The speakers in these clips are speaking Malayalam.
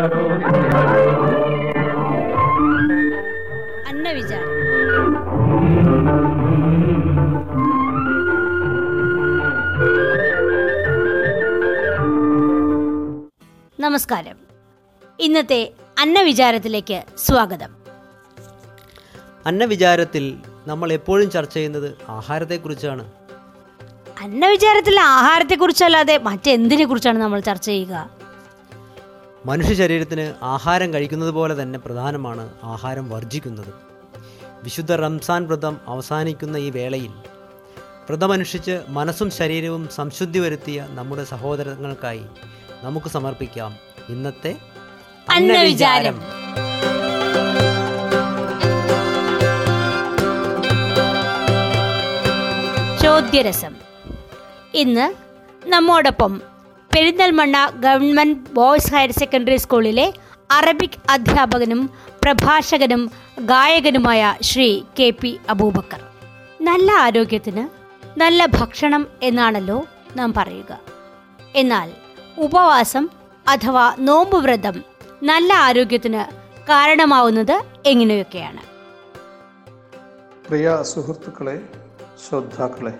അന്നവിചാരം നമസ്കാരം. ഇന്നത്തെ അന്നവിചാരത്തിലേക്ക് സ്വാഗതം. അന്നവിചാരത്തിൽ നമ്മൾ എപ്പോഴും ചർച്ച ചെയ്യുന്നത് ആഹാരത്തെക്കുറിച്ചാണ്. അന്നവിചാരത്തിൽ ആഹാരത്തെക്കുറിച്ചല്ലാതെ മറ്റെന്തിനെ കുറിച്ചാണ് നമ്മൾ ചർച്ച ചെയ്യുക? മനുഷ്യ ശരീരത്തിന് ആഹാരം കഴിക്കുന്നത് പോലെ തന്നെ പ്രധാനമാണ് ആഹാരം വർജിക്കുന്നത്. വിശുദ്ധ റംസാൻ വ്രതം അവസാനിക്കുന്ന ഈ വേളയിൽ വ്രതമനുഷ്ഠിച്ച് മനസ്സും ശരീരവും സംശുദ്ധി വരുത്തിയ നമ്മുടെ സഹോദരങ്ങൾക്കായി നമുക്ക് സമർപ്പിക്കാം. ഇന്നത്തെ അന്നവിചാരം ചോദ്യരസം. ഇന്ന് നമ്മോടൊപ്പം Perinthalmanna government boys higher secondary സ്കൂളിലെ അറബിക് അധ്യാപകനും പ്രഭാഷകനും ഗായകനുമായ ശ്രീ കെ പി അബൂബക്കർ. നല്ല ആരോഗ്യത്തിന് നല്ല ഭക്ഷണം എന്നാണല്ലോ നാം പറയുക. എന്നാൽ ഉപവാസം അഥവാ നോമ്പുവ്രതം നല്ല ആരോഗ്യത്തിന് കാരണമാവുന്നത് എങ്ങനെയൊക്കെയാണ്? പ്രിയ സുഹൃത്തുക്കളെ ശ്രോതാക്കളെ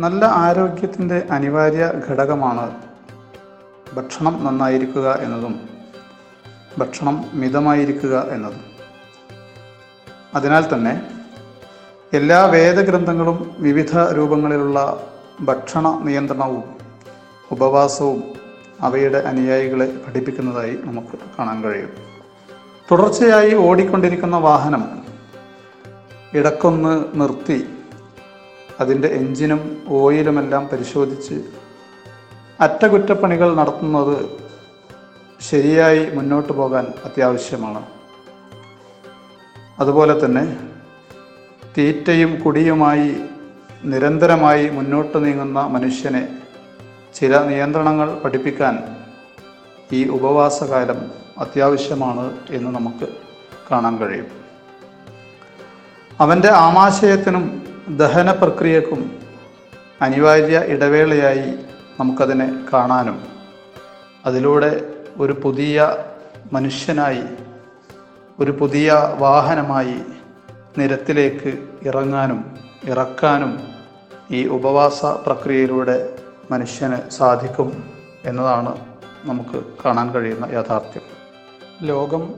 നല്ല ആരോഗ്യത്തിന്റെ അനിവാര്യ ഘടകമാണ് ഭക്ഷണം നന്നായിരിക്കുക എന്നതും ഭക്ഷണം മിതമായിരിക്കുക എന്നതും. അതിനാൽ തന്നെ എല്ലാ വേദഗ്രന്ഥങ്ങളും വിവിധ രൂപങ്ങളിലുള്ള ഭക്ഷണ നിയന്ത്രണവും ഉപവാസവും അവയുടെ അനുയായികളെ പഠിപ്പിക്കുന്നതായി നമുക്ക് കാണാൻ കഴിയും. തുടർച്ചയായി ഓടിക്കൊണ്ടിരിക്കുന്ന വാഹനം ഇടക്കൊന്ന് നിർത്തി അതിന്റെ എഞ്ചിനും ഓയിലുമെല്ലാം പരിശോധിച്ച് അറ്റകുറ്റപ്പണികൾ നടത്തുന്നത് ശരിയായി മുന്നോട്ട് പോകാൻ അത്യാവശ്യമാണ്. അതുപോലെ തന്നെ തീറ്റയും കുടിയുമായി നിരന്തരമായി മുന്നോട്ട് നീങ്ങുന്ന മനുഷ്യനെ ചില നിയന്ത്രണങ്ങൾ പഠിപ്പിക്കാൻ ഈ ഉപവാസകാലം അത്യാവശ്യമാണ് എന്ന് നമുക്ക് കാണാൻ കഴിയും. അവന്റെ ആമാശയത്തിനും ദഹന പ്രക്രിയക്കും അനിവാര്യ ഇടവേളയായി നമുക്കതിനെ കാണാനും അതിലൂടെ ഒരു പുതിയ മനുഷ്യനായി ഒരു പുതിയ വാഹനമായി നിരത്തിലേക്ക് ഇറങ്ങാനും ഇറക്കാനും ഈ ഉപവാസ പ്രക്രിയയിലൂടെ മനുഷ്യന് സാധിക്കും എന്നതാണ് നമുക്ക് കാണാൻ കഴിയുന്ന യാഥാർത്ഥ്യം. ലോകം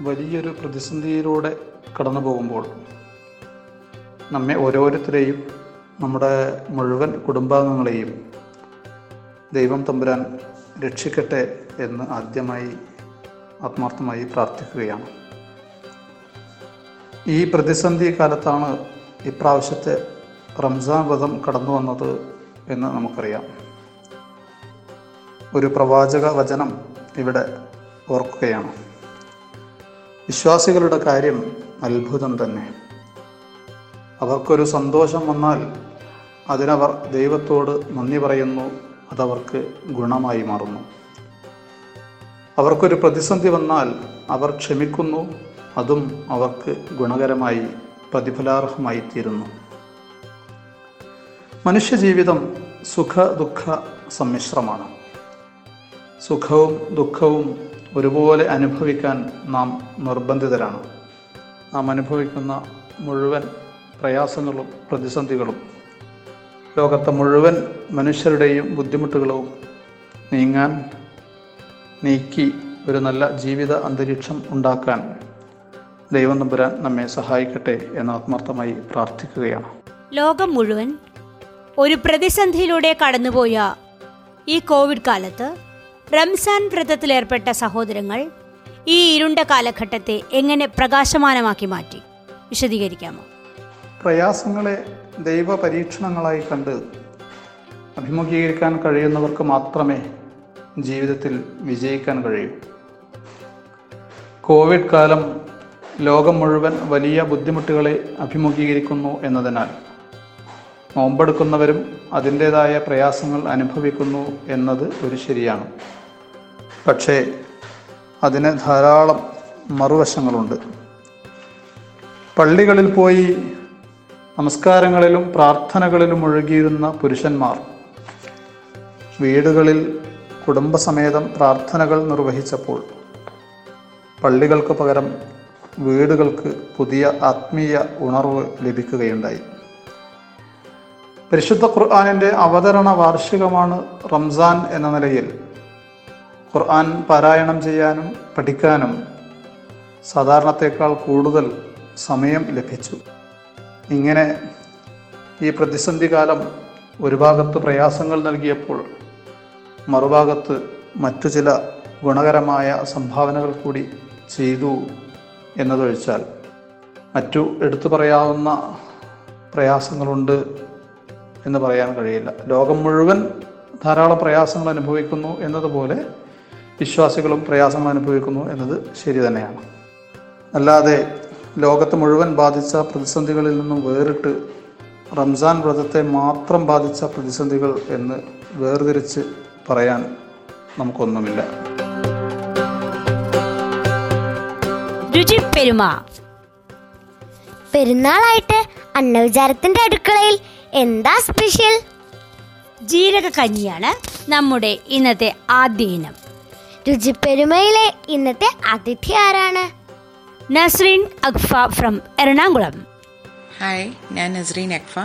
വലിയൊരു പ്രതിസന്ധിയിലൂടെ കടന്നു പോകുമ്പോൾ നമ്മെ ഓരോരുത്തരെയും നമ്മുടെ മുഴുവൻ കുടുംബാംഗങ്ങളെയും ദൈവം തമ്പുരാൻ രക്ഷിക്കട്ടെ എന്ന് ആദ്യമായി ആത്മാർത്ഥമായി പ്രാർത്ഥിക്കുകയാണ്. ഈ പ്രതിസന്ധി കാലത്താണ് ഇപ്രാവശ്യത്തെ റംസാൻ വ്രതം കടന്നു വന്നത് എന്ന് നമുക്കറിയാം. ഒരു പ്രവാചക വചനം ഇവിടെ ഓർക്കുകയാണ്. വിശ്വാസികളുടെ കാര്യം അത്ഭുതം തന്നെ. അവർക്കൊരു സന്തോഷം വന്നാൽ അതിനവർ ദൈവത്തോട് നന്ദി പറയുന്നു അതവർക്ക് ഗുണമായി മാറുന്നു. അവർക്കൊരു പ്രതിസന്ധി വന്നാൽ അവർ ക്ഷമിക്കുന്നു അതും അവർക്ക് ഗുണകരമായി പ്രതിഫലാർഹമായി തീരുന്നു. മനുഷ്യജീവിതം സുഖ ദുഃഖ സമ്മിശ്രമാണ്. സുഖവും ദുഃഖവും ഒരുപോലെ അനുഭവിക്കാൻ നാം നിർബന്ധിതരാണ്. നാം അനുഭവിക്കുന്ന മുഴുവൻ പ്രയാസങ്ങളും പ്രതിസന്ധികളും ലോകത്തെ മുഴുവൻ മനുഷ്യരുടെയും ബുദ്ധിമുട്ടുകളും നീങ്ങാൻ നീക്കി ഒരു നല്ല ജീവിത അന്തരീക്ഷം ഉണ്ടാക്കാൻ ദൈവം നമ്പുരാൻ നമ്മെ സഹായിക്കട്ടെ എന്ന് ആത്മാർത്ഥമായി പ്രാർത്ഥിക്കുകയാണ്. ലോകം മുഴുവൻ ഒരു പ്രതിസന്ധിയിലൂടെ കടന്നുപോയ ഈ കോവിഡ് കാലത്ത് റംസാൻ വ്രതത്തിലേർപ്പെട്ട സഹോദരങ്ങൾ ഈ ഇരുണ്ട കാലഘട്ടത്തെ എങ്ങനെ പ്രകാശമാനമാക്കി മാറ്റി? വിശദീകരിക്കാമോ? പ്രയാസങ്ങളെ ദൈവ പരീക്ഷണങ്ങളായി കണ്ട് അഭിമുഖീകരിക്കാൻ കഴിയുന്നവർക്ക് മാത്രമേ ജീവിതത്തിൽ വിജയിക്കാൻ കഴിയൂ. കോവിഡ് കാലം ലോകം മുഴുവൻ വലിയ ബുദ്ധിമുട്ടുകളെ അഭിമുഖീകരിക്കുന്നു എന്നതിനാൽ നോമ്പെടുക്കുന്നവരും അതിന്റേതായ പ്രയാസങ്ങൾ അനുഭവിക്കുന്നു എന്നത് ഒരു ശരിയാണ്. പക്ഷേ അതിന് ധാരാളം മറുവശങ്ങളുണ്ട്. പള്ളികളിൽ പോയി നമസ്കാരങ്ങളിലും പ്രാർത്ഥനകളിലും ഒഴുകിയിരുന്ന പുരുഷന്മാർ. വീടുകളിൽ കുടുംബസമേതം പ്രാർത്ഥനകൾ നിർവഹിച്ചപ്പോൾ പള്ളികൾക്ക് പകരം വീടുകൾക്ക് പുതിയ ആത്മീയ ഉണർവ് ലഭിക്കുകയുണ്ടായി. പരിശുദ്ധ ഖുർആാനിന്റെ അവതരണ വാർഷികമാണ് റംസാൻ എന്ന നിലയിൽ. ഖുർആൻ പാരായണം ചെയ്യാനും പഠിക്കാനും സാധാരണത്തേക്കാൾ കൂടുതൽ സമയം ലഭിച്ചു. ഇങ്ങനെ ഈ പ്രതിസന്ധി കാലം ഒരു ഭാഗത്ത് പ്രയാസങ്ങൾ നൽകിയപ്പോൾ മറുഭാഗത്ത് മറ്റു ചില ഗുണകരമായ സംഭാവനകൾ കൂടി ചെയ്തു എന്നതൊഴിച്ചാൽ മറ്റു എടുത്തു പറയാവുന്ന പ്രയാസങ്ങളുണ്ട് എന്ന് പറയാൻ കഴിയില്ല. ലോകം മുഴുവൻ ധാരാളം പ്രയാസങ്ങൾ അനുഭവിക്കുന്നു എന്നതുപോലെ വിശ്വാസികളും പ്രയാസങ്ങൾ അനുഭവിക്കുന്നു എന്നത് ശരി തന്നെയാണ്. അല്ലാതെ ലോകത്ത് മുഴുവൻ ബാധിച്ച പ്രതിസന്ധികളിൽ നിന്നും വേറിട്ട് റംസാൻ വ്രതത്തെ മാത്രം ബാധിച്ച പ്രതിസന്ധികൾ എന്ന് വേർതിരിച്ച് പറയാൻ നമുക്കൊന്നുമില്ല. രുചിപ്പെരുമ പെരുന്നാളായിട്ട് അന്നവിചാരത്തിന്റെ അടുക്കളയിൽ എന്താ സ്പെഷ്യൽ? ജീരക കഞ്ഞിയാണ് നമ്മുടെ ഇന്നത്തെ ആദ്യ ഇനം. രുചിപ്പെരുമയിലെ ഇന്നത്തെ അതിഥി ആരാണ്? നസ്രീൻ അഖ്ഫ ഫ്രം എറണാകുളം. ഹായ് ഞാൻ നസ്രീൻ അക്ഫ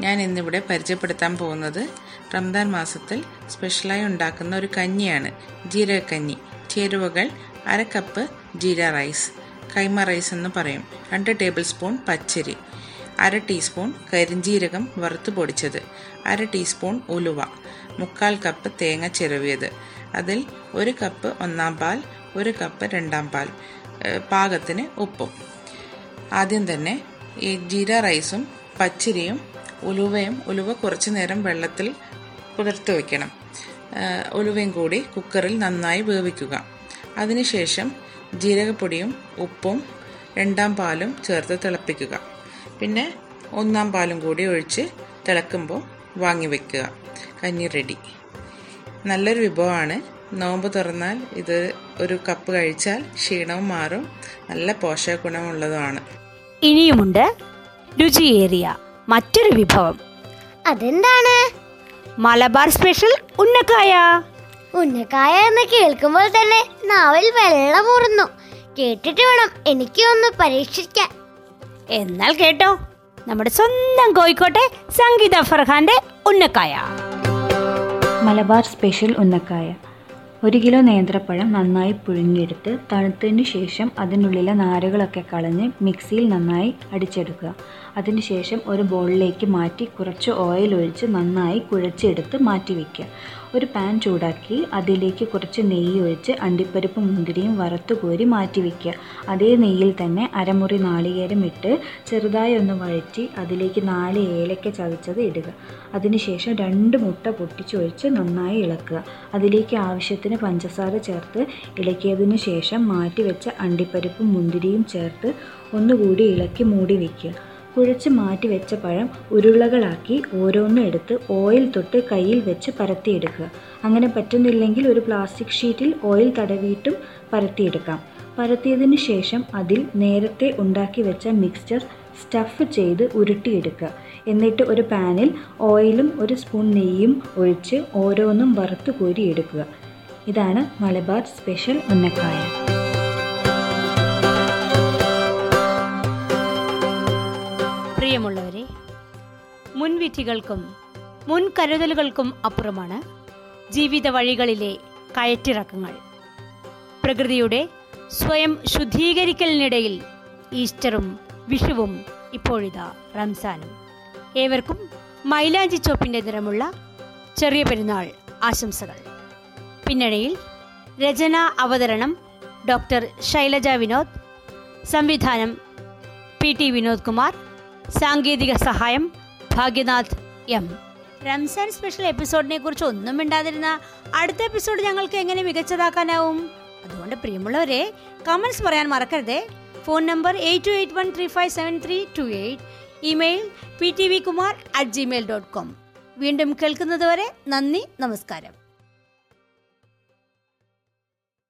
ഞാൻ ഇന്നിവിടെ പരിചയപ്പെടുത്താൻ പോകുന്നത് റംദാൻ മാസത്തിൽ സ്പെഷ്യലായി ഉണ്ടാക്കുന്ന ഒരു കഞ്ഞിയാണ്. ജീരകക്കഞ്ഞി ചേരുവകൾ അര cup jeera rice kaima rice എന്ന് പറയും. രണ്ട് ടേബിൾ സ്പൂൺ പച്ചരി അര ടീസ്പൂൺ കരിഞ്ജീരകം വറുത്ത് പൊടിച്ചത് അര ടീസ്പൂൺ ഉലുവ മുക്കാൽ കപ്പ് തേങ്ങ ചിരവിയത് അതിൽ ഒരു കപ്പ് ഒന്നാം പാൽ ഒരു കപ്പ് രണ്ടാം പാൽ പാകത്തിന് ഉപ്പും. ആദ്യം തന്നെ ഈ ജീര റൈസും പച്ചരിയും ഉലുവയും ഉലുവ കുറച്ചു നേരം വെള്ളത്തിൽ കുതിർത്ത് വയ്ക്കണം ഉലുവയും കൂടി കുക്കറിൽ നന്നായി വേവിക്കുക. അതിനുശേഷം ജീരകപ്പൊടിയും ഉപ്പും രണ്ടാം പാലും ചേർത്ത് തിളപ്പിക്കുക. പിന്നെ ഒന്നാം പാലും കൂടി ഒഴിച്ച് തിളക്കുമ്പോൾ വാങ്ങി വയ്ക്കുക കഞ്ഞി റെഡി നല്ലൊരു വിഭവമാണ് നോമ്പ് തുറന്നാൽ ഇത് ഒരു കപ്പ് കഴിച്ചാൽ ക്ഷീണവും മാറും. നല്ല പോഷക ഗുണമുള്ളതുമാണ് ഇനിയുമുണ്ട് രുചിയേറിയ മറ്റൊരു വിഭവം. അതെന്താണ്? മലബാർ സ്പെഷ്യൽ ഉന്നക്കായ. ഉന്നക്കായ എന്ന് കേൾക്കുമ്പോൾ തന്നെ നാവിൽ വെള്ളമൂറുന്നു കേട്ടിട്ട് വേണം എനിക്ക് ഒന്ന് പരീക്ഷിക്കാൻ. എന്നാൽ കേട്ടോ നമ്മുടെ സ്വന്തം കോഴിക്കോട്ടെ സംഗീത ഫർഹാന്റെ ഉന്നക്കായ. മലബാർ സ്പെഷ്യൽ ഉന്നക്കായ. ഒരു കിലോ നേന്ത്രപ്പഴം നന്നായി പുഴുങ്ങിയെടുത്ത് തണുത്തതിന് ശേഷം അതിനുള്ളിലെ നാരുകളൊക്കെ കളഞ്ഞ് മിക്സിയിൽ നന്നായി അടിച്ചെടുക്കുക. അതിനുശേഷം ഒരു ബൗളിലേക്ക് മാറ്റി കുറച്ച് ഓയിൽ ഒഴിച്ച് നന്നായി കുഴച്ചെടുത്ത് മാറ്റി വയ്ക്കുക ഒരു പാൻ ചൂടാക്കി അതിലേക്ക് കുറച്ച് നെയ്യ് ഒഴിച്ച് അണ്ടിപ്പരിപ്പും മുന്തിരിയും വറുത്ത് കോരി മാറ്റി വയ്ക്കുക അതേ നെയ്യിൽ തന്നെ അരമുറി നാളികേരം ഇട്ട് ചെറുതായി ഒന്ന് വഴറ്റി അതിലേക്ക് നാല് ഏലക്ക ചതച്ചത് ഇടുക. അതിനുശേഷം രണ്ട് മുട്ട പൊട്ടിച്ചൊഴിച്ച് നന്നായി ഇളക്കുക. അതിലേക്ക് ആവശ്യത്തിന് പഞ്ചസാര ചേർത്ത് ഇളക്കിയതിനു ശേഷം മാറ്റി വെച്ച അണ്ടിപ്പരിപ്പും മുന്തിരിയും ചേർത്ത് ഒന്നുകൂടി ഇളക്കി മൂടി വയ്ക്കുക കുഴച്ച് മാറ്റി വെച്ച പഴം ഉരുളകളാക്കി ഓരോന്നും എടുത്ത് ഓയിൽ തൊട്ട് കയ്യിൽ വെച്ച് പരത്തിയെടുക്കുക. അങ്ങനെ പറ്റുന്നില്ലെങ്കിൽ ഒരു പ്ലാസ്റ്റിക് ഷീറ്റിൽ ഓയിൽ തടവിയിട്ടും പരത്തിയെടുക്കാം. പരത്തിയതിന് ശേഷം അതിൽ നേരത്തെ ഉണ്ടാക്കി വെച്ച മിക്സ്ചർ സ്റ്റഫ് ചെയ്ത് ഉരുട്ടിയെടുക്കുക. എന്നിട്ട് ഒരു പാനിൽ ഓയിലും ഒരു സ്പൂൺ നെയ്യും ഒഴിച്ച് ഓരോന്നും വറുത്ത് കോരിയെടുക്കുക. ഇതാണ് മലബാർ സ്പെഷ്യൽ ഉന്നക്കായ. പ്രിയമുള്ളവരെ മുൻവിധികൾക്കും മുൻകരുതലുകൾക്കും അപ്പുറമാണ് ജീവിത വഴികളിലെ കയറ്റിറക്കങ്ങൾ. പ്രകൃതിയുടെ സ്വയം ശുദ്ധീകരിക്കലിനിടയിൽ ഈസ്റ്ററും വിഷുവും ഇപ്പോഴിതാ റംസാനും. ഏവർക്കും മൈലാഞ്ചി ചോപ്പിന്റെ നിറമുള്ള ചെറിയ പെരുന്നാൾ ആശംസകൾ. പിന്നണിയിൽ രചന അവതരണം ഡോക്ടർ ശൈലജ വിനോദ് സംവിധാനം പി ടി വിനോദ് കുമാർ സാങ്കേതിക സഹായം ഭാഗ്യനാഥ് എം. റംസാൻ സ്പെഷ്യൽ എപ്പിസോഡിനെ കുറിച്ച് ഒന്നും മിണ്ടാതിരുന്ന അടുത്ത എപ്പിസോഡ് ഞങ്ങൾക്ക് എങ്ങനെ മികച്ചതാക്കാനാവും? അതുകൊണ്ട് പ്രിയമുള്ളവരെ കമൻസ് പറയാൻ മറക്കരുതേ. Phone number eight two eight one three five seven three two eight. Email P T V Kumar at Gmail dot com വീണ്ടും കേൾക്കുന്നതുവരെ നന്ദി നമസ്കാരം.